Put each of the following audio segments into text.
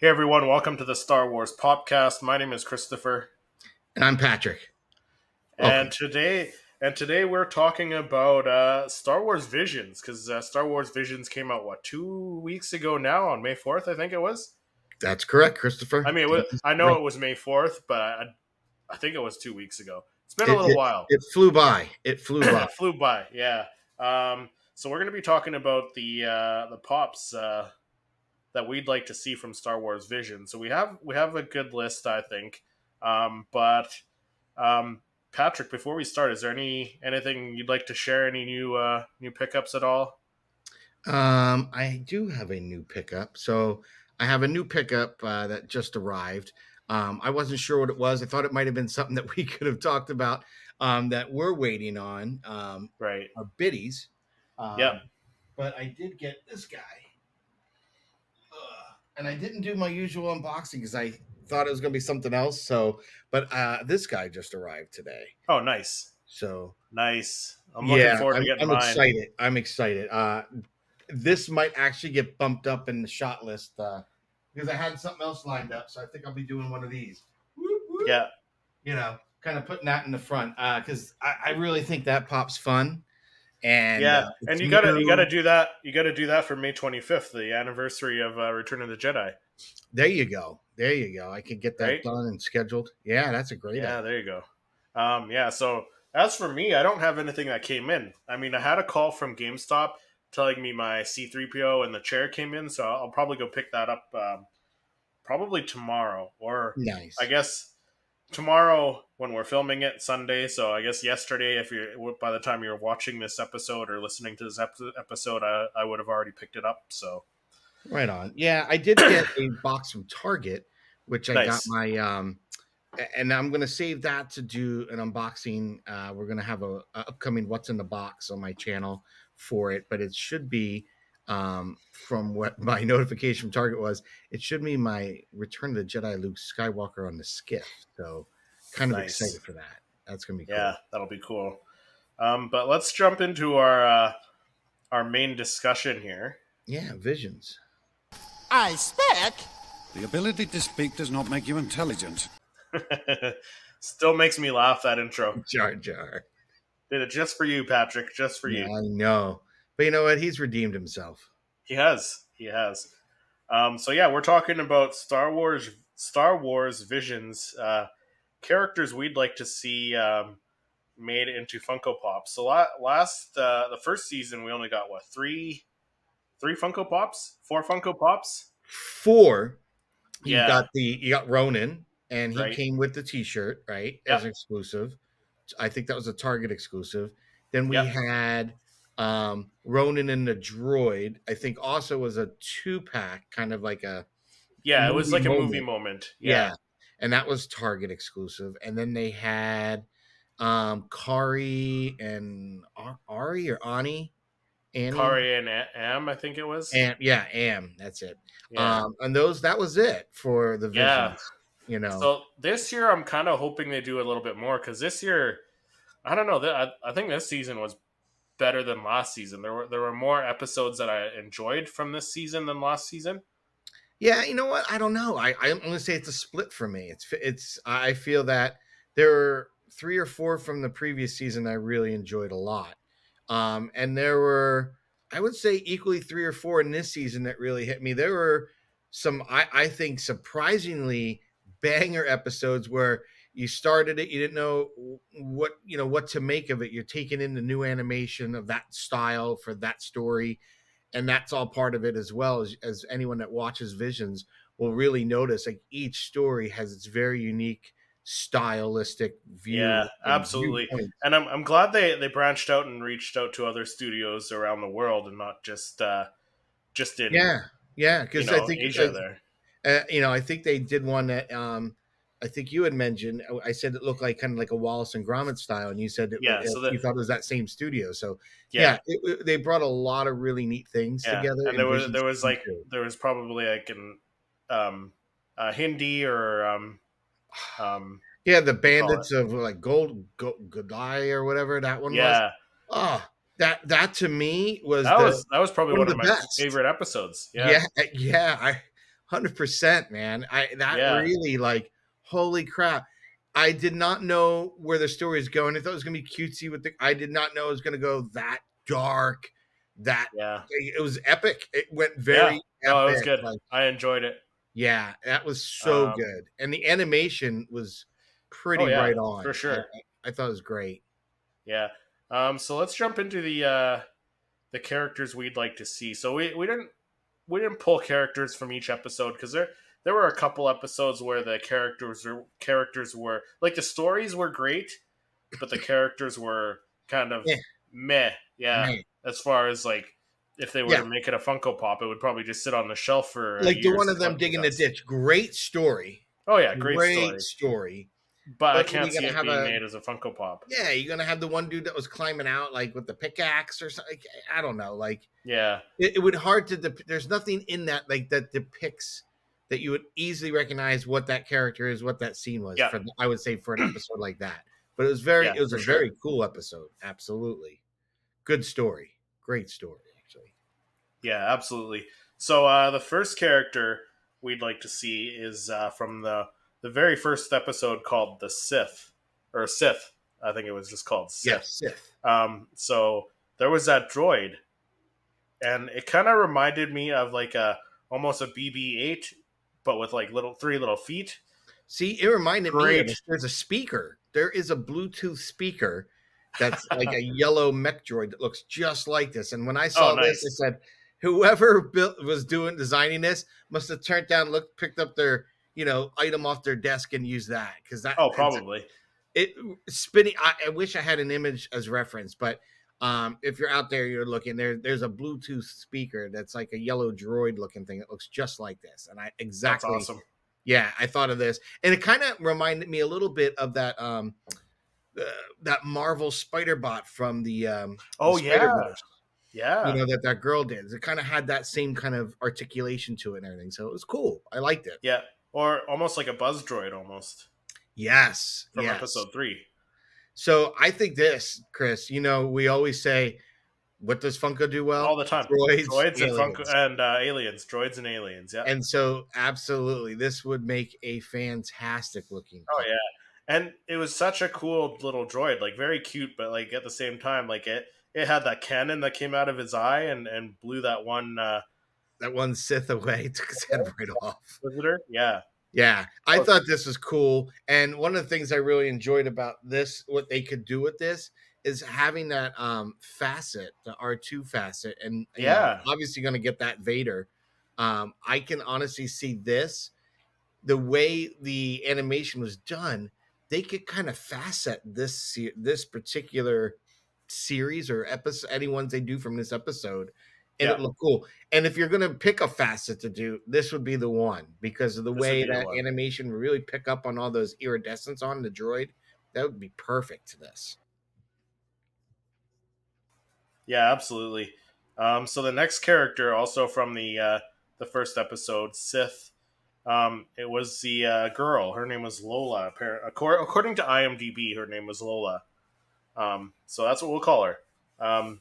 Hey everyone, welcome to the Star Wars Popcast. My name is Christopher. And I'm Patrick. And today and today we're talking about uh, Star Wars Visions because uh, Star Wars Visions came out what two weeks ago now on May fourth, I think it was. That's correct, Christopher. I mean, it was, I know it was May fourth, but I, I think it was two weeks ago. It's been a little it, while. It flew by. It flew by. it flew by. Yeah. Um, so we're going to be talking about the uh, the pops uh, that we'd like to see from Star Wars Vision. So we have we have a good list, I think. Um, but um, Patrick, before we start, is there any anything you'd like to share? Any new uh, new pickups at all? Um, I do have a new pickup. So I have a new pickup uh, that just arrived. Um, I wasn't sure what it was. I thought it might have been something that we could have talked about um, that we're waiting on. Um, right. Our biddies. Um, yeah. But I did get this guy. And I didn't do my usual unboxing because I thought it was going to be something else. So, but uh, this guy just arrived today. Oh, nice. So nice. I'm looking yeah, forward to I'm, getting I'm mine. excited. I'm excited. Uh, this might actually get bumped up in the shot list uh, because I had something else lined up. So I think I'll be doing one of these. Whoop, whoop. Yeah. You know, kind of putting that in the front because I, I really think that pop's fun. And yeah, uh, and you gotta you gotta do that. You gotta do that for May 25th, the anniversary of uh, Return of the Jedi. There you go. There you go. I can get that Right? done and scheduled. Yeah, that's a great Yeah, idea. there you go. Um, yeah, so as for me, I don't have anything that came in. I mean, I had a call from GameStop telling me my C3PO and the chair came in, so I'll probably go pick that up um, probably tomorrow, or Nice. I guess tomorrow when we're filming it Sunday. So I guess yesterday, if you're by the time you're watching this episode or listening to this ep- episode, I, I would have already picked it up. So Right on. Yeah, I did get a box from Target, which I got my um and I'm gonna save that to do an unboxing. Uh we're gonna have a, a upcoming what's in the box on my channel for it, but it should be um from what my notification from Target was, it should be my Return of the Jedi Luke Skywalker on the skiff. So kind of Nice. excited for that. That's gonna be cool. yeah, that'll be cool. Um, but let's jump into our uh, our main discussion here. Yeah, visions. I spec. The ability to speak does not make you intelligent. Still makes me laugh that intro. Jar Jar. Did it just for you, Patrick. Just for you. I know. But you know what? He's redeemed himself. He has. He has. Um, so yeah, we're talking about Star Wars. Star Wars Visions uh, characters we'd like to see um, made into Funko Pops. So la- last uh, the first season, we only got what three, three Funko Pops, four Funko Pops. four. You Yeah. got the you got Ronin, and he Right. came with the T-shirt, right, as an exclusive. I think that was a Target exclusive. Then we Yeah. had um Ronin and the Droid. I think also was a two pack, kind of like a Yeah, it was like a movie moment. moment. yeah. Yeah, and that was Target exclusive. And then they had um Kari and Ar- Ari or Ani, Annie, Kari and Am, I think it was. and yeah, Am. That's it. yeah. Um, and those that was it for the visions. Yeah. You know, So this year, I'm kind of hoping they do a little bit more because this year, I don't know. I, I think this season was better than last season. There were there were more episodes that I enjoyed from this season than last season. yeah, you know what? I don't know. I I'm to say it's a split for me. It's it's. I feel that there were three or four from the previous season I really enjoyed a lot, um, and there were I would say equally three or four in this season that really hit me. There were some I I think surprisingly banger episodes where you started it you didn't know what you know what to make of it you're taking in the new animation of that style for that story and that's all part of it as well as, as anyone that watches visions will really notice like each story has its very unique stylistic view Yeah, absolutely. viewpoint. And I'm I'm glad they they branched out and reached out to other studios around the world and not just uh just in yeah yeah you because know, i think Asia uh, there. uh, you know i think they did one that um I think you had mentioned. uh, I said it looked like kind of like a Wallace and Gromit style, and you said it, Yeah, uh, so that- you thought it was that same studio. So Yeah, yeah, it, it- they brought a lot of really neat things yeah. together. And there was there was like two. there was probably like an um uh Hindi or um um yeah, the bandits of like Gold Go, Godai or whatever that one was. yeah Oh, that that to me was that the, was that was probably one one of of my best. favorite episodes. yeah Yeah, yeah, I hundred percent, man. I that really like, holy crap! I did not know where the story is going. I thought it was gonna be cutesy with the. I did not know it was gonna go that dark. That Yeah. it was epic. It went very. Yeah. No, it was good. like, I enjoyed it. yeah, that was so Um, good, and the animation was pretty Oh, yeah, right on for sure. I, I thought it was great. Yeah. Um, so let's jump into the uh, the characters we'd like to see. So we, we didn't we didn't pull characters from each episode because there there were a couple episodes where the characters were characters were like the stories were great, but the characters were kind of Yeah. meh. Yeah. Man, As far as like if they were Yeah. to make it a Funko Pop, it would probably just sit on the shelf for like the one of them digging the ditch. Great story. Oh yeah, great, story. story. But, I can't see it being a- made as a Funko Pop. Yeah, you're gonna have the one dude that was climbing out like with the pickaxe or something. I don't know. Like Yeah. it, it would hard to. Dep- there's nothing in that like that depicts that you would easily recognize what that character is, what that scene was. Yeah. For I would say for an episode like that, but it was very. Yeah, it was a sure. very cool episode. Absolutely, good story. Great story, actually. Yeah, absolutely. So uh, the first character we'd like to see is uh, from the the very first episode called the Sith or Sith. I think it was just called Sith. Yes, Sith. Um, so there was that droid, and it kind of reminded me of like a almost a BB-8, but with like little three little feet. See, it reminded me. Of There's a speaker. There is a Bluetooth speaker that's like a yellow mech droid that looks just like this. And when I saw Oh, this. I said, whoever built was doing designing this must have turned down, looked, picked up their you know item off their desk and used that because that Oh, probably. it spinning. I, I wish I had an image as reference, but um, if you're out there, you're looking there. There's a Bluetooth speaker that's like a yellow droid looking thing. It looks just like this, and I exactly. That's awesome. yeah, I thought of this, and it kind of reminded me a little bit of that um, uh, that Marvel Spider Bot from the um, Oh the yeah, yeah. you know that that girl did. It kind of had that same kind of articulation to it and everything, so it was cool. I liked it. yeah. Or almost like a buzz droid, almost Yes, from yes. episode three. So I think this, Chris. You know, we always say, "What does Funko do well?" all the time. droids, droids and aliens. Funko and uh, aliens, droids and aliens. Yeah. And so, absolutely, this would make a fantastic looking. oh yeah, and it was such a cool little droid, like very cute, but like at the same time, like it it had that cannon that came out of his eye and and blew that one uh, that one Sith away took his head right off. visitor. Yeah, Yeah, I Oh. thought this was cool. And one of the things I really enjoyed about this, what they could do with this, is having that um facet, the R2 facet, and you know, Yeah. obviously going to get that Vader. Um, I can honestly see this, the way the animation was done, they could kind of facet this this particular series or episode, any ones they do from this episode, and it Yeah. looked cool. And if you're gonna pick a facet to do, this would be the one because of the This way the that animation would really pick up on all those iridescence on the droid. That would be perfect to this. yeah, absolutely. Um, so the next character, also from the uh, the first episode, Sith. Um, it was the uh, girl. Her name was Lola. According to IMDb, her name was Lola. Um, so that's what we'll call her. Um,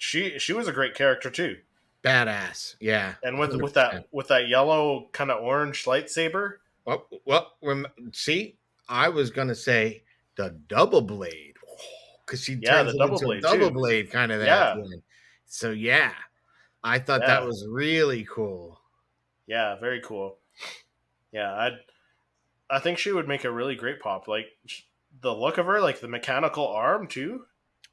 she she was a great character too. Badass, yeah. and with with 100%. that with that yellow kind of orange lightsaber. Oh, well, well, see, I was gonna say the double blade oh, because she Yeah, turns the it double blade, double too. blade kind of that. Yeah. thing. So yeah, I thought that was really cool. Yeah, very cool. Yeah, I I think she would make a really great pop. Like the look of her, like the mechanical arm too.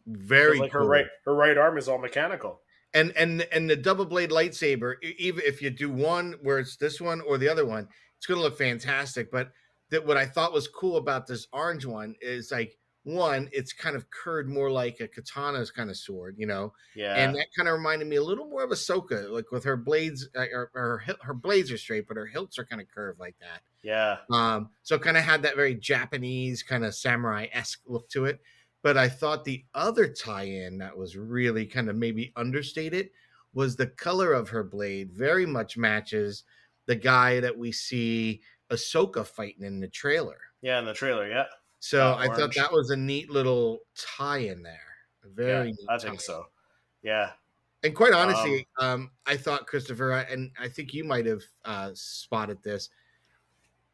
Very like cool. her right her right arm is all mechanical. and and and the double blade lightsaber even if you do one where it's this one or the other one it's going to look fantastic but that what i thought was cool about this orange one is like one it's kind of curved more like a katana's kind of sword you know Yeah, and that kind of reminded me a little more of Ahsoka, like with her blades uh, her, her, her blades are straight but her hilts are kind of curved like that yeah, um, so kind of had that very Japanese kind of samurai esque look to it. But I thought the other tie in that was really kind of maybe understated was the color of her blade very much matches the guy that we see Ahsoka fighting in the trailer. yeah. In the trailer, yeah, So I thought that was a neat little tie in there. Very yeah, neat I think so. Yeah, And quite honestly, um, I thought Christopher, and I think you might have uh, spotted this.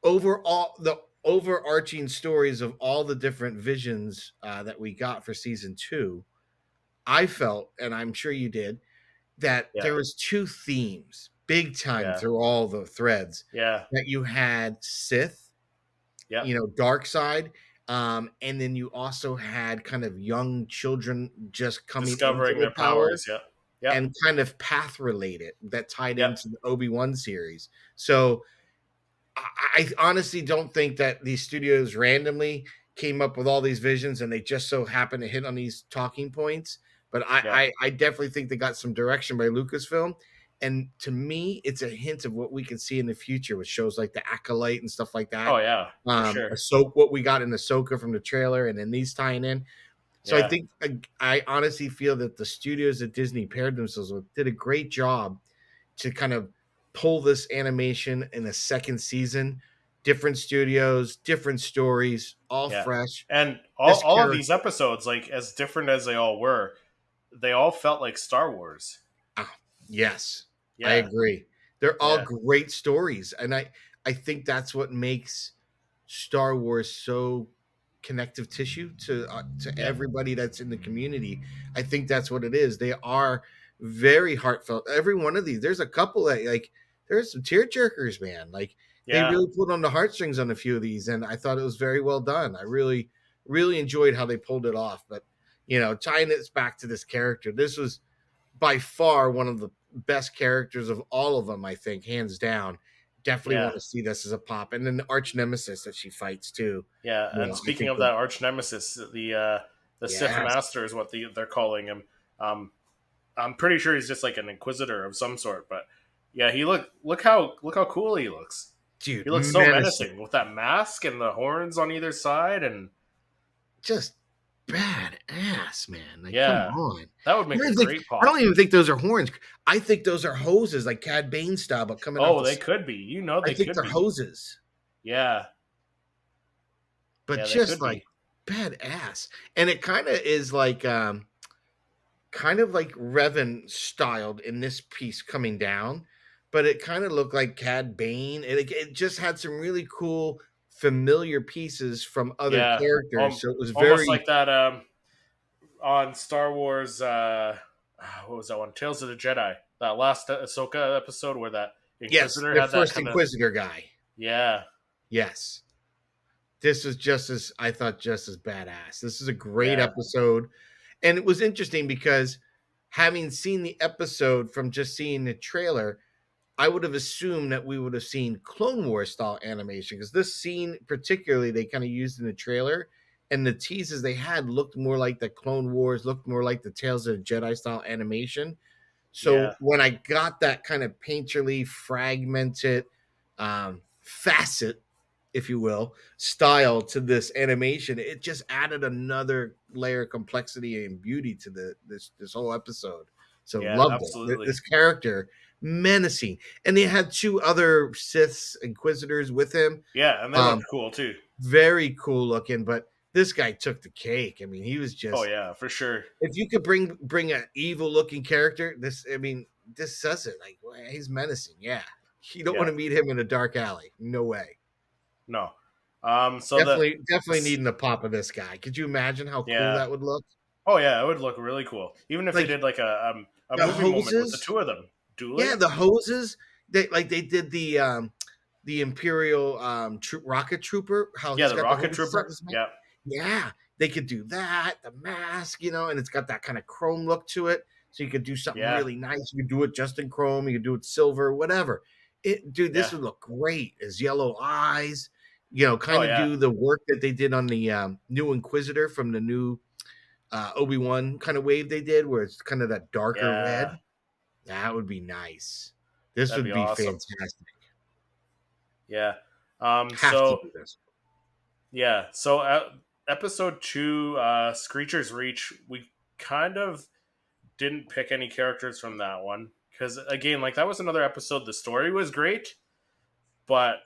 Overall, the overarching stories of all the different visions uh, that we got for season two, I felt, and I'm sure you did, that Yeah. there was two themes, big time Yeah. through all the threads. Yeah, That you had Sith, Yeah. you know, dark side, um, and then you also had kind of young children just coming discovering their powers. Yeah, Yeah. and kind of path related that tied Yep. into the Obi Wan series. So I, honestly don't think that these studios randomly came up with all these visions and they just so happen to hit on these talking points. But I, Yeah. I, I definitely think they got some direction by Lucasfilm. And to me, it's a hint of what we can see in the future with shows like The Acolyte and stuff like that. Oh yeah, um, sure. Ahsoka, what we got in Ahsoka from the trailer, and then these tying in. So I think I, I honestly feel that the studios that Disney paired themselves with did a great job to kind of pull this animation in a second season. Different studios, different stories, all Yeah. fresh. And all, all of these episodes, like as different as they all were, they all felt like Star Wars. Ah, Yes, Yeah, I agree. They're all Yeah. great stories, and I I think that's what makes Star Wars so connective tissue to uh, to everybody that's in the community. I think that's what it is. They are very heartfelt. Every one of these, there's a couple that like there's some tear jerkers, man. Like yeah, they really pulled on the heartstrings on a few of these, and I thought it was very well done. I really really enjoyed how they pulled it off. But you know, tying this back to this character, this was by far one of the best characters of all of them. I think, hands down. Definitely Yeah. want to see this as a pop, and then the arch nemesis that she fights too. yeah. And speaking of that- that arch nemesis, the uh, the Sith Master is what the, they're calling him. Um, I'm pretty sure he's just like an Inquisitor of some sort. But yeah, he look look how look how cool he looks. Dude, He looks so menacing. menacing with that mask and the horns on either side, and just badass, man. Like, Yeah. come on. that would make a think- great pop. I don't even think those are horns. I think those are hoses, like Cad Bane style, but coming. oh, they could be. You know, they I think could they're be. hoses, Yeah, but Yeah, just could be. like badass. And it kind of is like, um, kind of like Revan styled in this piece coming down, but it kind of looked like Cad Bane. It, it just had some really cool, familiar pieces from other Yeah, characters. al- so it was almost very like that um on Star Wars. uh What was that one? Tales of the Jedi. That last Ahsoka episode where that yes, the first kind of Inquisitor guy. yeah, Yes. This was just as I thought just as badass. This is a great Yeah. episode. And it was interesting because having seen the episode from just seeing the trailer, I would have assumed that we would have seen Clone Wars style animation because this scene, particularly, they kind of used in the trailer, and the teases they had looked more like the Clone Wars, looked more like the Tales of the Jedi style animation. So Yeah. when I got that kind of painterly, fragmented um, facet, if you will, style to this animation, it just added another layer of complexity and beauty to the this this whole episode. So Yeah, loved it. This character menacing, and they had two other Siths Inquisitors with him. yeah, and they Um, looked cool too. Very cool looking, but this guy took the cake. I mean, he was just. Oh yeah, for sure. If you could bring bring an evil looking character, this I mean, this says it. Like well, he's menacing. Yeah, you don't Yeah. want to meet him in a dark alley. No way. No, um, so the definitely, definitely needing the pop of this guy. Could you imagine how cool that would look? oh yeah, it would look really cool. Even if Like, they did like a um, a movie moment with the two of them dueling. Yeah, the hoses. They like they did the um the Imperial um troop rocket trooper. How yeah, the rocket hoses trooper. on his back. Yeah, yeah, they could do that. The mask, you know, and it's got that kind of chrome look to it. So you could do something Yeah. really nice. You could do it just in chrome. You could do it silver, whatever. It, dude, this Yeah. would look great. His yellow eyes, you know, kind of Oh, yeah. do the work that they did on the um, new Inquisitor from the new uh, Obi Wan kind of wave they did, where it's kind of that darker red. That would be nice. This That'd would be be, awesome. fantastic. yeah. Um, so to do this. Yeah. So uh, episode two, uh, Screecher's Reach, we kind of didn't pick any characters from that one because again, like that was another episode. The story was great, but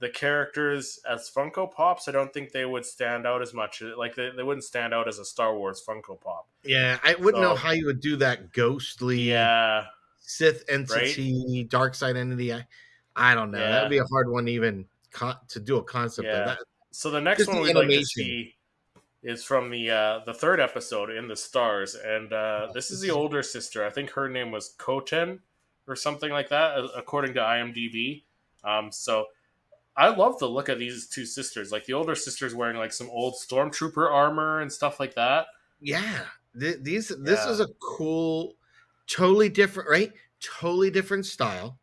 the characters as Funko Pops, I don't think they would stand out as much. Like they, they wouldn't stand out as a Star Wars Funko Pop. Yeah, I wouldn't know how you would do that ghostly Yeah, Sith entity, dark side entity. I, I don't know. That'd be a hard one even con- to do a concept Yeah. of that. So the next Just one we'd like to see is from the uh, the third episode in the stars, and uh, this is the older sister. I think her name was Koten or something like that, according to IMDb. Um, so I love the look of these two sisters. Like the older sister's wearing like some old stormtrooper armor and stuff like that. Yeah, th- these this Yeah. is a cool, totally different, right? Totally different style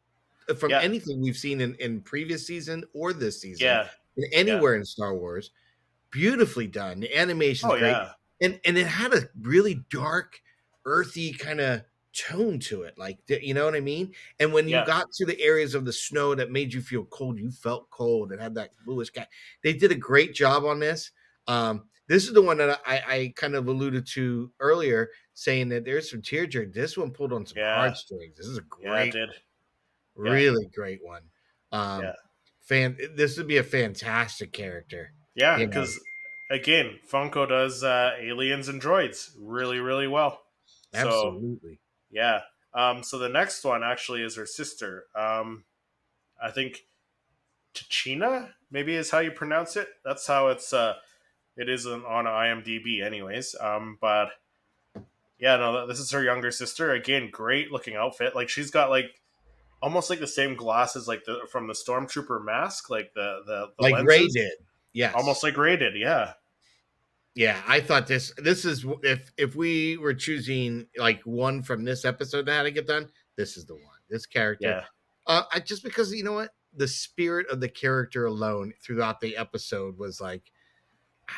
uh, from Yeah. anything we've seen in, in previous season or this season. Yeah. and anywhere in Star Wars. Beautifully done. The animation's Oh great. yeah. and and it had a really dark, earthy kind of tone to it. Like you know what I mean. And when you Yeah. got to the areas of the snow that made you feel cold, you felt cold. It had that bluish sky. They did a great job on this. Um, this is the one that I, I kind of alluded to earlier, saying that there's some tear jerk. This one pulled on some Yeah. heartstrings. This is a great. Yeah. really great one. Um, Yeah. fan. This would be a fantastic character. Yeah, because again, Funko does uh, aliens and droids really, really well. So Absolutely. Yeah. Um, so the next one actually is her sister. Um, I think Tachina maybe is how you pronounce it. That's how it's. Uh, it is on on IMDb, anyways. Um, but yeah, no, this is her younger sister. Again, great looking outfit. Like she's got like almost like the same glasses like the from the stormtrooper mask, like the the, the like Rey did. Yeah, almost like Rey did. Yeah. Yeah, I thought this this is if if we were choosing like one from this episode that had to get done, this is the one. This character. Yeah. Uh I, just because you know what? The spirit of the character alone throughout the episode was like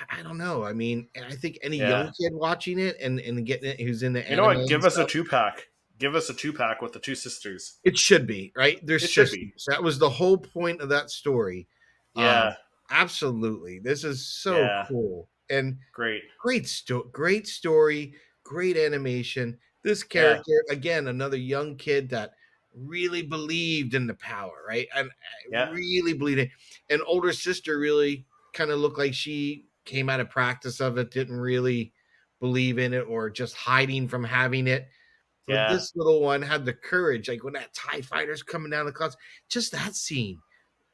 I, don't know. I mean, I think any Yeah. young kid watching it and and getting it who's in the You know what? Give us a two pack. Give us a two pack with the two sisters. it should be, right? There's It should sisters. be. That was the whole point of that story. Um, Yeah. absolutely. This is so Yeah. cool. And Great. great sto- great story great animation this Yeah. character again another young kid that really believed in the power right and uh, Yeah. really believed it and older sister really kind of looked like she came out of practice of it didn't really believe in it or just hiding from having it but Yeah. this little one had the courage like when that tie fighter's coming down the clouds just that scene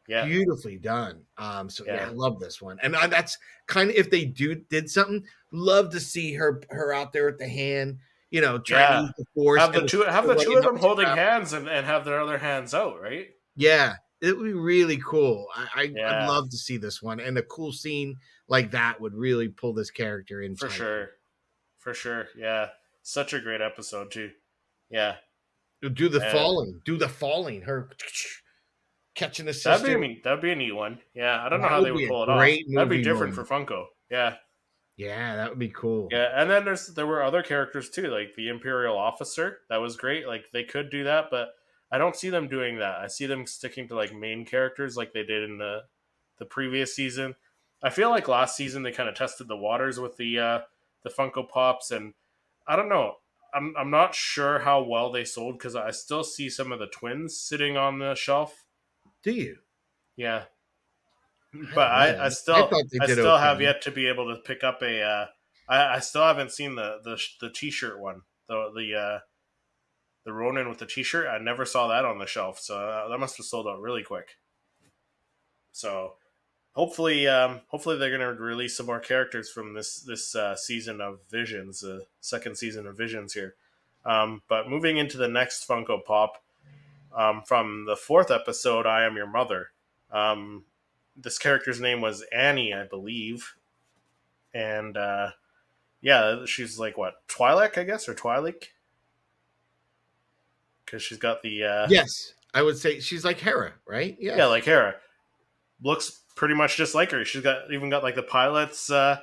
Yeah. beautifully done. Um, so yeah. Yeah. I love this one, and uh, that's kind of if they do did something, love to see her her out there with the hand, you know, trying Yeah. to use the force. have the two have the two of them holding strap. hands and, and have their other hands out, right? Yeah, it would be really cool. I, I Yeah. I'd love to see this one, and a cool scene like that would really pull this character in For sure. For sure. Yeah. Such a great episode too. Yeah. Do the Yeah. falling, do the falling, her catching the That'd sister. be a neat that'd be a neat one. Yeah. I don't know how they would pull it off. That'd be different for Funko. Yeah. yeah, that would be cool. Yeah. And then there's there were other characters too, like the Imperial officer. That was great. Like they could do that, but I don't see them doing that. I see them sticking to like main characters like they did in the the previous season. I feel like last season they kind of tested the waters with the uh the Funko Pops and I don't know. I'm I'm not sure how well they sold because I still see some of the twins sitting on the shelf. Do you? Yeah, but I. I still I, did still have yet to be able to pick up a. Uh, I, I still haven't seen the the the t-shirt one the the uh, the Ronin with the t-shirt. I never saw that on the shelf, so uh, that must have sold out really quick. So hopefully, um, hopefully they're gonna release some more characters from this this uh, season of Visions, the second season of Visions here. Um, but moving into the next Funko Pop um, from the fourth episode, I Am Your Mother. Um, this character's name was Annie, I believe, and uh, yeah, she's like what Twi'lek, I guess, or Twi'lek, because she's got the uh, Yes, I would say she's like Hera, right? Yeah. yeah, like Hera. Looks pretty much just like her. She's got even got like the pilot's uh,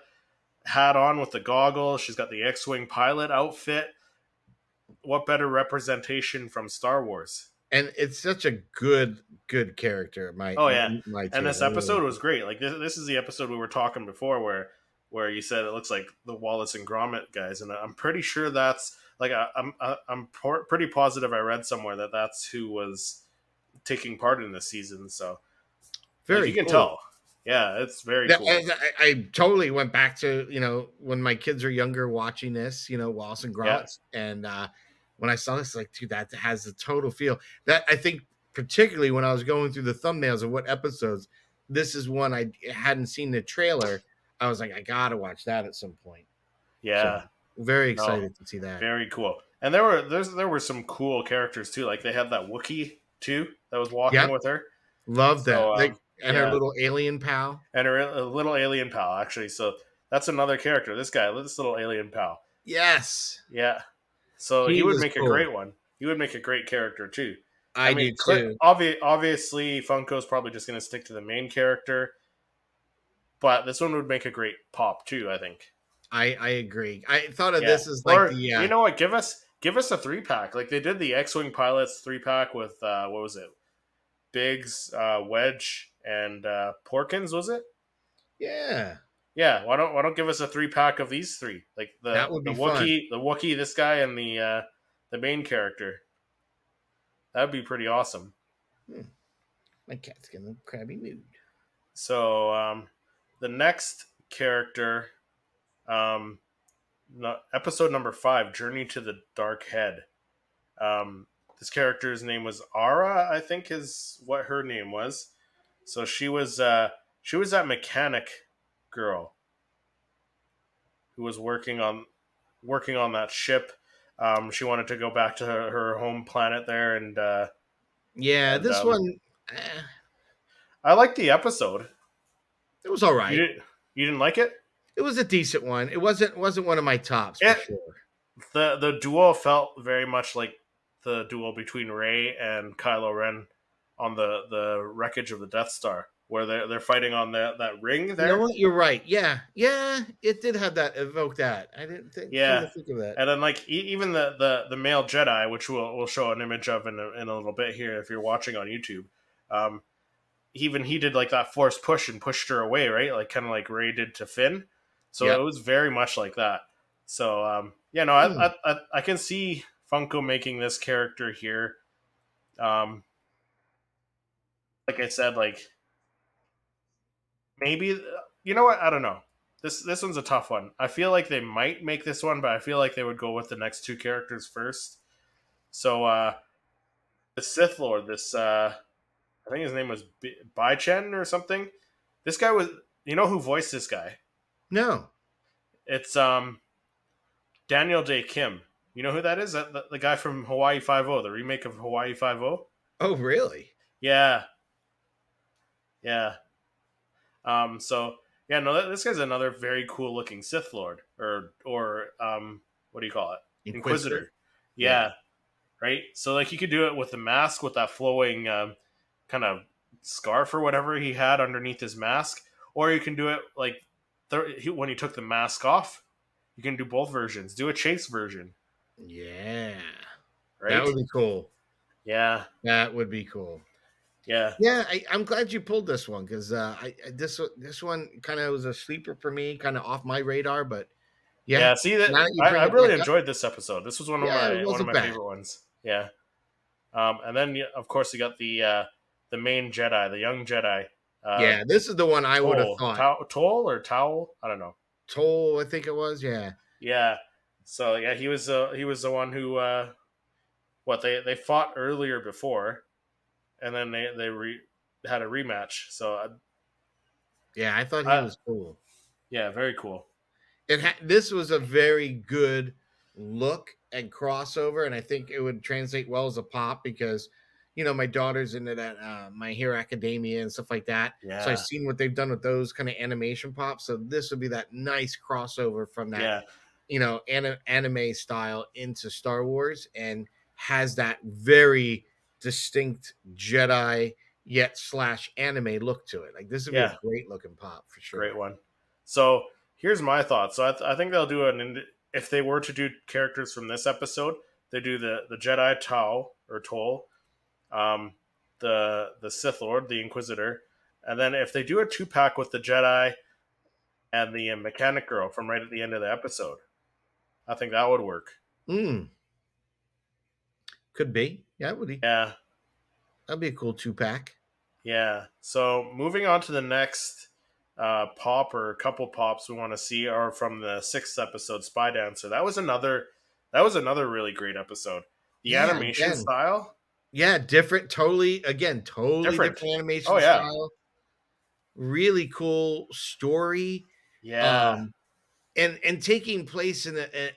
hat on with the goggles. She's got the X-wing pilot outfit. What better representation from Star Wars? and it's such a good, good character. My Oh, yeah. my And this episode was great. Like this, this is the episode we were talking before, where where you said it looks like the Wallace and Gromit guys, and I'm pretty sure that's like I, I'm I- I'm pretty positive I read somewhere that that's who was taking part in this season. So Very Like, you can cool. tell. Yeah, it's very That- cool. I, I- totally went back to you know when my kids are younger watching this, you know Wallace and Yeah. Gromit, and uh, when I saw this, like, dude, that has a total feel. That I think, particularly when I was going through the thumbnails of what episodes, this is one I hadn't seen the trailer. I was like, I gotta watch that at some point. yeah. Very excited to see that. Very cool. And there were there's there were some cool characters too. Like they had that Wookiee too that was walking Yeah. with her, Love that. So, um, Like, and yeah. her little alien pal. and her a little alien pal actually. So that's another character. This guy, this little alien pal. Yes, Yeah. So He he, would make cool. a great one. He would make a great character too. I, mean, do too. Obvi- obviously, Funko's probably just going to stick to the main character, but this one would make a great pop too. I think. I I agree. I thought of Yeah. this as like or, the uh, you know what? Give us give us a three pack. Like they did the X Wing pilots three pack with uh, what was it? Biggs, uh, Wedge, and uh, Porkins. Was it? yeah. Yeah. Why don't Why don't give us a three pack of these three? Like the That would the. Wookiee, the Wookiee, this guy, and the uh, the main character. That'd be pretty awesome. My cat's getting a crabby mood. So um, the next character, um, no, episode number five, Journey to the Dark Head. Um, this character's name was Ara, I think is what her name was. So she was uh, she was that mechanic girl who was working on working on that ship. Um, she wanted to go back to her, her home planet there, and uh, Yeah, And, this um, one eh, I liked the episode. it was all right. You didn't you didn't like it? It was a decent one. It wasn't wasn't one of my tops for Yeah. sure. the the duel felt very much like the duel between Rey and Kylo Ren on the the wreckage of the Death Star, where they're they're fighting on that that ring You there. know what? You're right. Yeah, yeah. It did have that evoke that. I didn't think. Yeah. didn't think of that. And then like e- even the, the the male Jedi, which we'll we'll show an image of in a, in a little bit here if you're watching on YouTube. Um, even he did like that force push and pushed her away, right? Like kind of like Rey did to Finn. So Yeah. it was very much like that. So um, yeah, no, I, Hmm. I, I I can see Funko making this character here. Um, like I said, like maybe you know what? I don't know. This this one's a tough one. I feel like they might make this one, but I feel like they would go with the next two characters first. So uh the Sith Lord, this uh I think his name was B- Bai Chen or something. This guy was you know who voiced this guy? No. It's um Daniel Dae Kim. You know who that is? That the, the guy from Hawaii Five O, the remake of Hawaii Five O. Oh, really? Yeah, yeah. Um. So yeah, no, th- this guy's another very cool looking Sith Lord, or or um, what do you call it? Inquisitor. Yeah. Right. So like you could do it with the mask with that flowing um, kind of scarf or whatever he had underneath his mask, or you can do it like he, when he took the mask off. You can do both versions. Do a chase version, Yeah. right? That would be cool. yeah, That would be cool. yeah, Yeah, I, I'm glad you pulled this one because uh, I I- this one- this one kind of was a sleeper for me, kind of off my radar. But yeah. yeah, see that now that you I, I really back up- enjoyed this episode. This was one of Yeah, my one of my bad. favorite ones. Yeah. Um, and then of course you got the uh, the main Jedi, the young Jedi. Uh, yeah, this is the one I would have thought. Toll- Toll or Towel? I don't know. Toll, I think it was. Yeah, Yeah. So yeah, he was uh, he was the one who uh, what they they fought earlier before, and then they they re, had a rematch. So uh, yeah, I thought he Uh, was cool. yeah, very cool. It ha- this was a very good look and crossover, and I think it would translate well as a pop because you know my daughter's into that uh, My Hero Academia and stuff like that. Yeah. So I've seen what they've done with those kind of animation pops. So this would be that nice crossover from that yeah, you know an- anime style into Star Wars and has that very distinct Jedi yet slash anime look to it. Like this would be Yeah. a great looking pop for sure. great one. So here's my thoughts. So I, th- I think they'll do an if they were to do characters from this episode, they do the the Jedi Tau or Toll, um, the the Sith Lord, the Inquisitor, and then if they do a two pack with the Jedi and the mechanic girl from right at the end of the episode, I think that would work. Mm. Could be. Yeah, would be. Yeah, That'd be a cool two pack. Yeah. So moving on to the next uh, pop or couple pops we want to see are from the sixth episode, Spy Dancer. That was another. That was another really great episode. The Yeah, animation again. style. Yeah, different, totally again, totally Different. different, animation Oh, yeah. style. Really cool story. Yeah. um, and and taking place in a, a, a-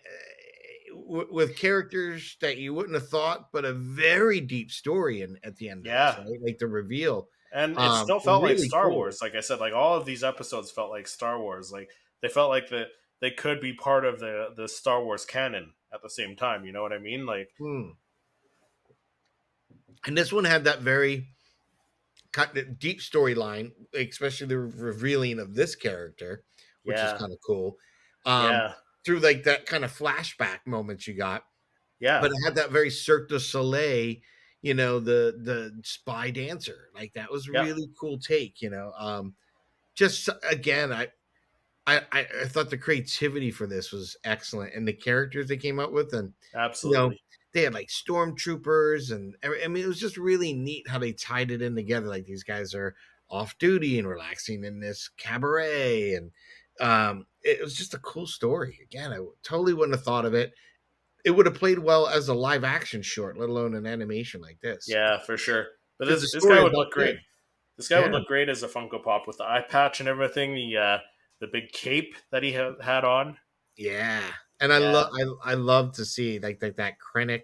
with characters that you wouldn't have thought, but a very deep story in at the end. Yeah. it, right? like the reveal. and it um, still felt like Star cool. Wars. Like I said, like all of these episodes felt like Star Wars. Like they felt like the they could be part of the the Star Wars canon at the same time. You know what I mean? Like Hmm. And this one had that very kind of deep storyline, especially the revealing of this character, which Yeah. is kind of cool. Um, yeah, Through like that kind of flashback moments you got, yeah, but it had that very Cirque du Soleil, you know, the the spy dancer. Like that was Yeah. really cool take, you know. Um just again, I I I I thought the creativity for this was excellent and the characters they came up with and absolutely. They had like stormtroopers and I mean it was just really neat how they tied it in together. Like these guys are off duty and relaxing in this cabaret and um it was just a cool story. Again, I totally wouldn't have thought of it. It would have played well as a live action short, let alone an animation like this. Yeah, for sure. But this, this guy would look great. This guy would look great as a Funko Pop with the eye patch and everything. The uh, the big cape that he ha- had on. Yeah. And I Yeah. love I I love to see like like that Krennic,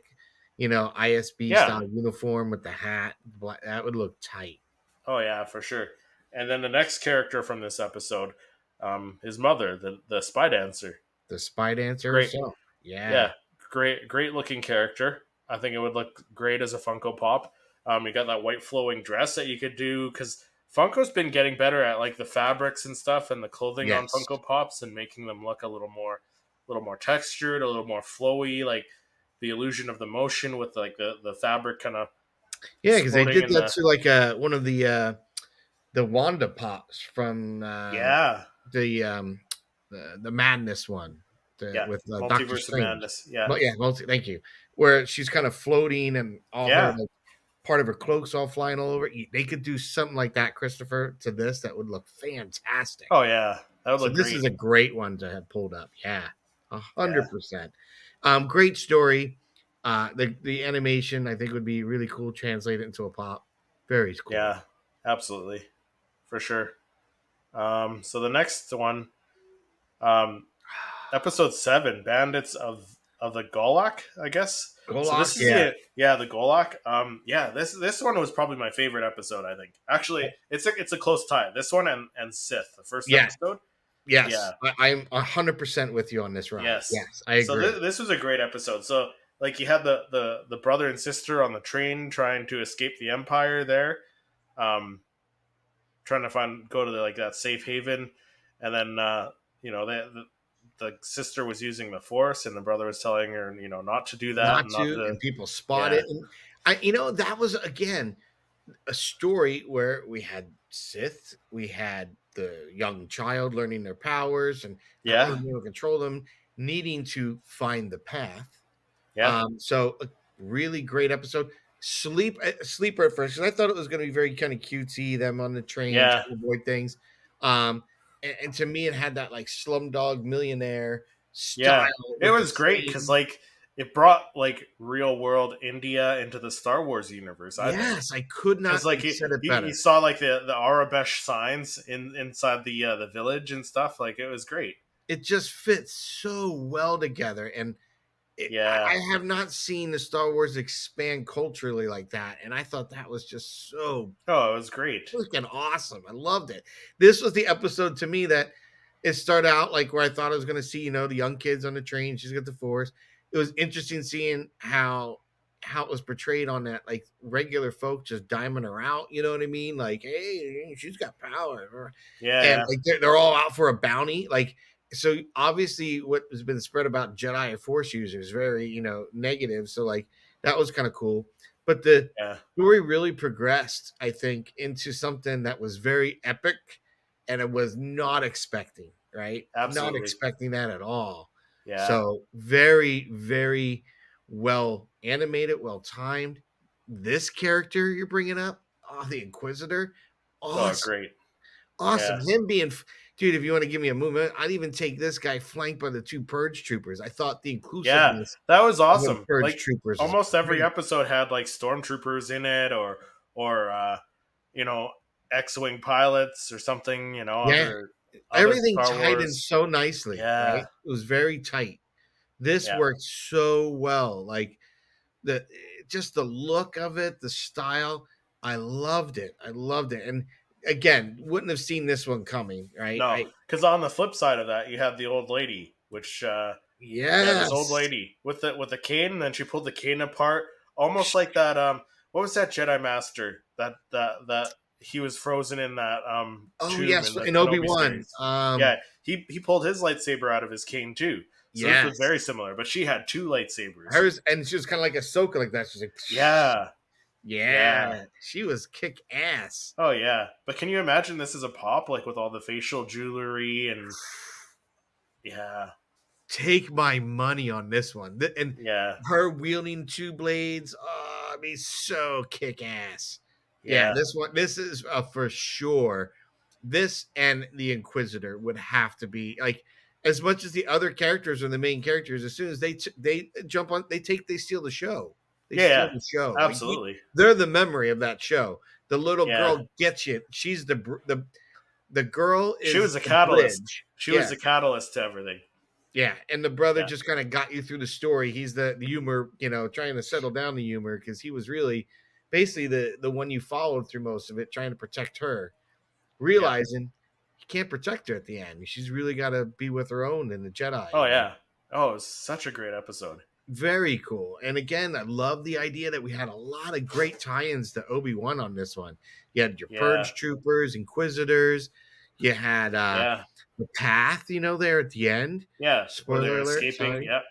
you know, ISB Yeah. style uniform with the hat. That would look tight. Oh yeah, for sure. And then the next character from this episode, um, his mother, the the spy dancer. The spy dancer Great. herself. Yeah. Yeah, great, great looking character. I think it would look great as a Funko Pop. Um, you got that white flowing dress that you could do because Funko's been getting better at like the fabrics and stuff and the clothing on Funko Pops and making them look a little more, little more textured, a little more flowy, like the illusion of the motion with like the the fabric kind of. Yeah, because they did that the- to like uh one of the uh the Wanda pops from uh yeah, the um the, the madness one. The, yeah, with uh, Doctor multiverse of Strange. madness. Yeah, Well, yeah, multi, thank you. Where she's kind of floating and all Yeah. her like, part of her cloak's all flying all over. They could do something like that, Christopher, to this that would look fantastic. Oh yeah, that would so look this great. is a great one to have pulled up. Yeah, a hundred percent. Um, great story. Uh, the the animation I think would be really cool. Translate it into a pop. Very cool. Yeah, absolutely, for sure. Um, so the next one, um, episode seven, Bandits of of the Golak, I guess. so this is yeah. it. Yeah, the Golak. Um, yeah, this this one was probably my favorite episode. I think actually, it's a it's a close tie. This one and and Sith, the first Yeah. episode. Yes, Yeah. I, I'm a hundred percent with you on this round. Yes. yes, I agree. So this, this was a great episode. So like you had the the the brother and sister on the train trying to escape the empire there, um, trying to find go to the, like that safe haven, and then uh, you know the, the the sister was using the force, and the brother was telling her you know not to do that, not and to, not to and people spot yeah. it. And I, you know, that was again a story where we had Sith, we had the young child learning their powers and yeah how to be able to control them, needing to find the path. yeah Um, so a really great episode. Sleep uh, sleeper at first 'cause I thought it was going to be very kind of cutesy them on the train Yeah. to avoid things. Um, and, and to me, it had that like Slumdog Millionaire Yeah. style. it was great because like it brought like real world India into the Star Wars universe. I think. yes, I could not like said it you saw like the the Aurebesh signs in inside the uh, the village and stuff. Like it was great. it just fits so well together and it, Yeah. I, I have not seen the star wars expand culturally like that and i thought that was just so Oh, it was great. freaking awesome i loved it this was the episode to me that it started out like where i thought i was going to see you know the young kids on the train she's got the force it was interesting seeing how how it was portrayed on that like regular folk just diming her out you know what i mean? Like hey she's got power. Yeah, and like they're, they're all out for a bounty like so obviously what has been spread about jedi force users very you know negative so like that was kind of cool. But the yeah, story really progressed i think into something that was very epic and it was not expecting right? Absolutely. not expecting that at all yeah. so very very well animated well timed this character you're bringing up Oh, the Inquisitor. Oh, Awesome. great. Awesome. Yes. Him being, dude, if you want to give me a movement, I'd even take this guy flanked by the two Purge Troopers. I thought the inclusiveness That was awesome. Purge Like Troopers. almost every great. episode had like stormtroopers in it, or or uh, you know X-wing pilots or something. You know, Yeah. Everything tied in so nicely. Yeah. Right? It was very tight. This Yeah. worked so well. Like the just the look of it, the style. I loved it. I loved it. And again, wouldn't have seen this one coming, right? No, because on the flip side of that, you have the old lady, which uh, yes. yeah, this old lady with the with the cane, and then she pulled the cane apart, almost like that. Um, what was that Jedi Master that that that he was frozen in that um? Oh yes, in Obi Wan. Um, yeah, he he pulled his lightsaber out of his cane too. So this was very similar, but she had two lightsabers. hers, and she was kind of like a Ahsoka, like that. She's like, yeah. yeah, Yeah. She was kick ass. Oh yeah. But can you imagine this as a pop, like with all the facial jewelry and yeah, Take my money on this one. And yeah, her wielding two blades. Oh, mean, so kick ass. Yeah, yeah, this one, this is uh, for sure. This and the Inquisitor would have to be like as much as the other characters are the main characters. As soon as they t- they jump on, they take they steal the show. They Yeah, steal the show. Like, absolutely. they're the memory of that show. The little Yeah. girl gets you. She's the br- the the girl. Is She was a catalyst. bridge. She was Yeah. the catalyst to everything. Yeah, and the brother Yeah. just kind of got you through the story. He's the, the humor, you know, trying to settle down the humor because he was really basically the the one you followed through most of it, trying to protect her, realizing you can't protect her at the end. She's really got to be with her own in the Jedi. Oh yeah. Oh, it was such a great episode. very cool. And again, I love the idea that we had a lot of great tie-ins to Obi Wan on this one. You had your Yeah. Purge Troopers, Inquisitors. You had uh, yeah, the Path, you know, there at the end. yeah. Spoiler alert, escaping. sorry. Yep.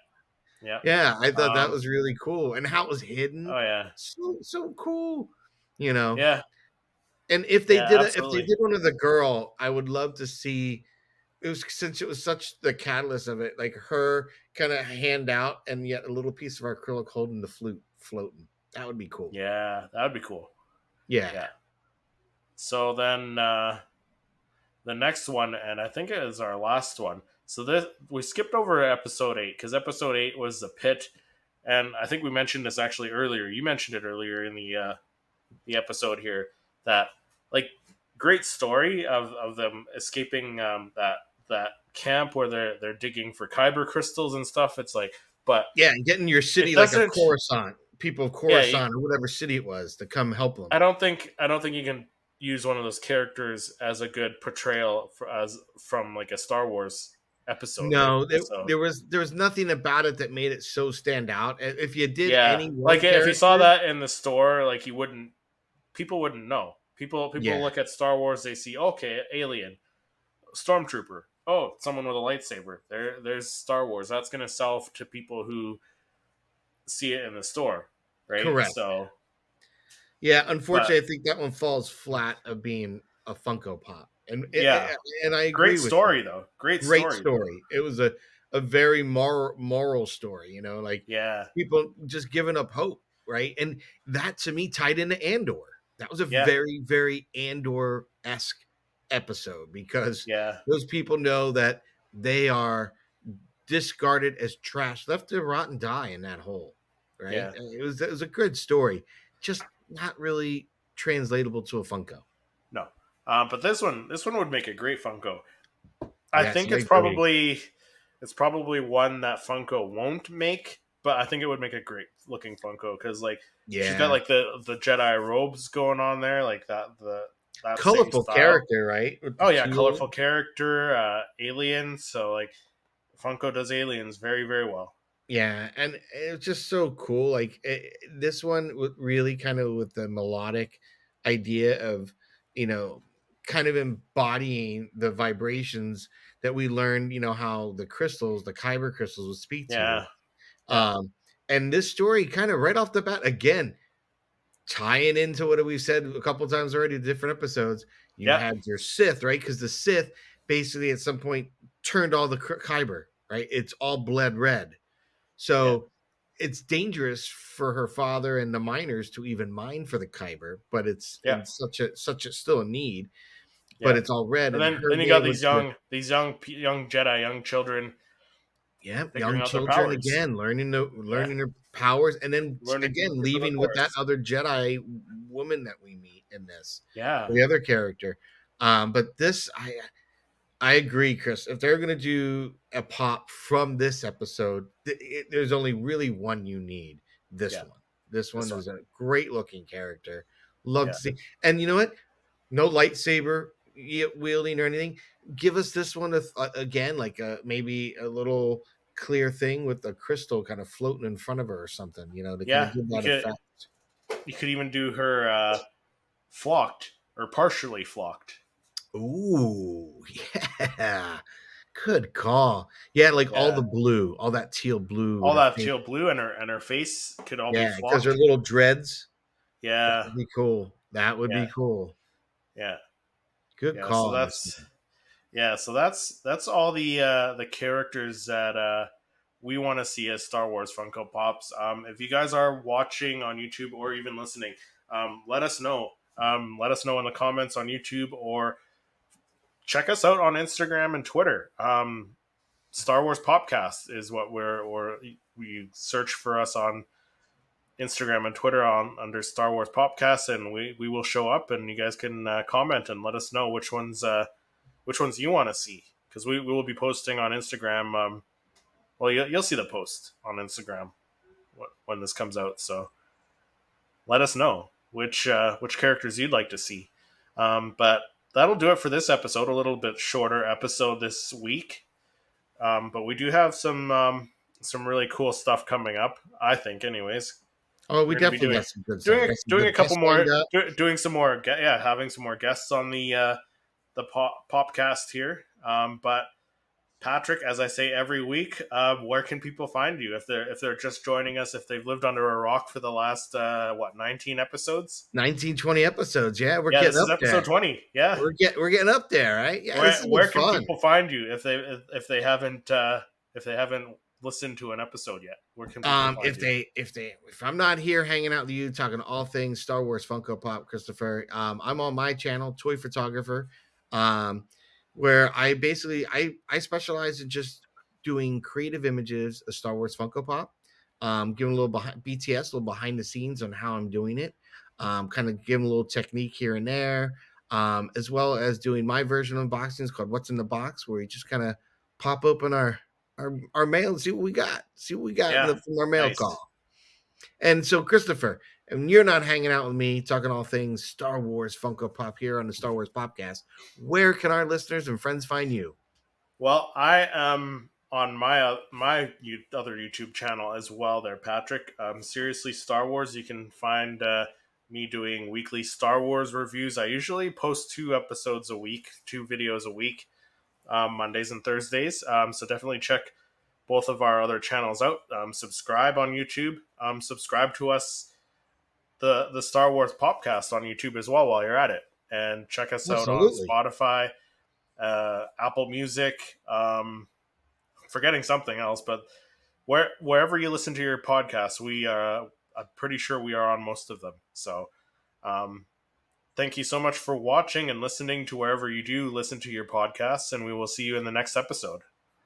Yeah. Yeah, I thought that Um, was really cool, and how it was hidden. Oh yeah. So so cool, you know. Yeah. And if they Yeah, did, a, if they did one of the girl, I would love to see. It was since it was such the catalyst of it, like her kind of hand out, and yet a little piece of acrylic holding the flute floating. That would be cool. Yeah. That would be cool. yeah. Yeah. So then uh the next one, and I think it is our last one. So this we skipped over episode eight because episode eight was the pit, and I think we mentioned this actually earlier. You mentioned it earlier in the uh, the episode here that like great story of, of them escaping um, that that camp where they're they're digging for kyber crystals and stuff. It's like, but yeah, and getting your city like a Coruscant, people of Yeah, you- Coruscant or whatever city it was to come help them. I don't think I don't think you can use one of those characters as a good portrayal for, as from like a Star Wars episode. No, there, So- there was there was nothing about it that made it so stand out. If you did yeah, like if you saw that in the store, like you wouldn't, people wouldn't know. People people Yeah. look at Star Wars, they see okay, alien, stormtrooper. Oh, someone with a lightsaber. There, there's Star Wars. That's gonna sell to people who see it in the store, right? Correct. So Yeah, unfortunately, I think that one falls flat of being a Funko Pop. And Yeah. and I agree great story though. Great, Great story. story. It was a a very moral moral story. You know, like Yeah, people just giving up hope, right? And that to me tied into Andor. That was a Yeah. very very Andor esque episode because yeah, those people know that they are discarded as trash, left to rot and die in that hole. Right? Yeah. Uh, it was it was a good story, just not really translatable to a Funko. Um, but this one, this one would make a great Funko. I Yes, think it's agree. probably it's probably one that Funko won't make, but I think it would make a great looking Funko because like Yeah, she's got like the the Jedi robes going on there, like that the that colorful character, right? Oh yeah, colorful character, uh, alien. So like Funko does aliens very very well. Yeah, and it's just so cool. Like it, this one really kind of with the melodic idea of you know kind of embodying the vibrations that we learned. You know how the crystals, the kyber crystals, would speak to. Yeah. Um, and this story kind of right off the bat again tying into what we've said a couple times already, different episodes. You Yeah. had your Sith, right? Because the Sith basically at some point turned all the Ky- kyber, right? It's all bled red. So it's dangerous for her father and the miners to even mine for the kyber, but it's Yeah. in such a such a still a need. But it's all red. And then, then you got these young, these young, young Jedi, young children. yeah, young children again, learning the learning their powers, and then Learning again leaving with that other Jedi woman that we meet in this. Yeah, the other character. Um, but this, I, I agree, Chris. If they're gonna do a pop from this episode, th- it, there's only really one you need. This Yeah. one. This one This is a great looking character. Love Yeah. to see. And you know what? No lightsaber wielding or anything. Give us this one uh, again, like a, maybe a little clear thing with a crystal kind of floating in front of her or something. You know, to Yeah, kind of give you could- you could even do her uh, flocked or partially flocked. Ooh, yeah. Good call. Yeah, like all the blue, all that teal blue. All that teal blue and her and her face could all Yeah, be because her little dreads. yeah, That'd be cool. That would Yeah. be cool. yeah. Good yeah, call. So that's yeah, so that's that's all the uh, the characters that uh, we want to see as Star Wars Funko Pops. Um, if you guys are watching on YouTube or even listening, um, let us know. Um, let us know in the comments on YouTube or check us out on Instagram and Twitter. Um, Star Wars Popcast is what we're or we search for us on Instagram and Twitter on under Star Wars Popcast, and we, we will show up, and you guys can uh, comment and let us know which ones uh, which ones you want to see because we, we will be posting on Instagram. Um, well, you, you'll see the post on Instagram when this comes out. So let us know which uh, which characters you'd like to see. Um, but that'll do it for this episode. A little bit shorter episode this week, um, but we do have some um, some really cool stuff coming up. I think, anyways Oh, we we're gonna be definitely doing- got some good doing stuff. a, doing a couple more do, doing some more yeah having some more guests on the uh the pop popcast here um but patrick as i say every week uh, where can people find you if they're if they're just joining us if they've lived under a rock for the last uh what 19 episodes 19, 20 episodes. Yeah, we're yeah getting this is up episode there. 20 yeah We're get we're getting up there, right? Yeah, where, where can fun. people find you if they if, if they haven't uh if they haven't listened to an episode yet where can um if you? they if they if i'm not here hanging out with you talking all things star wars funko pop christopher um i'm on my channel toy photographer um where i basically i i specialize in just doing creative images of star wars funko pop um giving a little behind bts a little behind the scenes on how i'm doing it um kind of giving a little technique here and there um as well as doing my version of unboxings called what's in the box where we just kind of pop open our our, our mail and see what we got. See what we got Yeah, from our mail nice. call. And so, Christopher, and you're not hanging out with me talking all things Star Wars Funko Pop here on the Star Wars Popcast. Where can our listeners and friends find you? Well, I am on my uh, my other YouTube channel as well. There, Patrick. Um, seriously, Star Wars. You can find uh, me doing weekly Star Wars reviews. I usually post two episodes a week, two videos a week, um, Mondays and Thursdays. Um, so definitely check both of our other channels out. Um, subscribe on YouTube. Um, subscribe to us, the the Star Wars Popcast on YouTube as well while you're at it, and check us Absolutely. out on Spotify, uh, Apple Music. Um, forgetting something else, but where wherever you listen to your podcast, we are. I'm pretty sure we are on most of them. So, um, thank you so much for watching and listening to wherever you do listen to your podcasts, and we will see you in the next episode.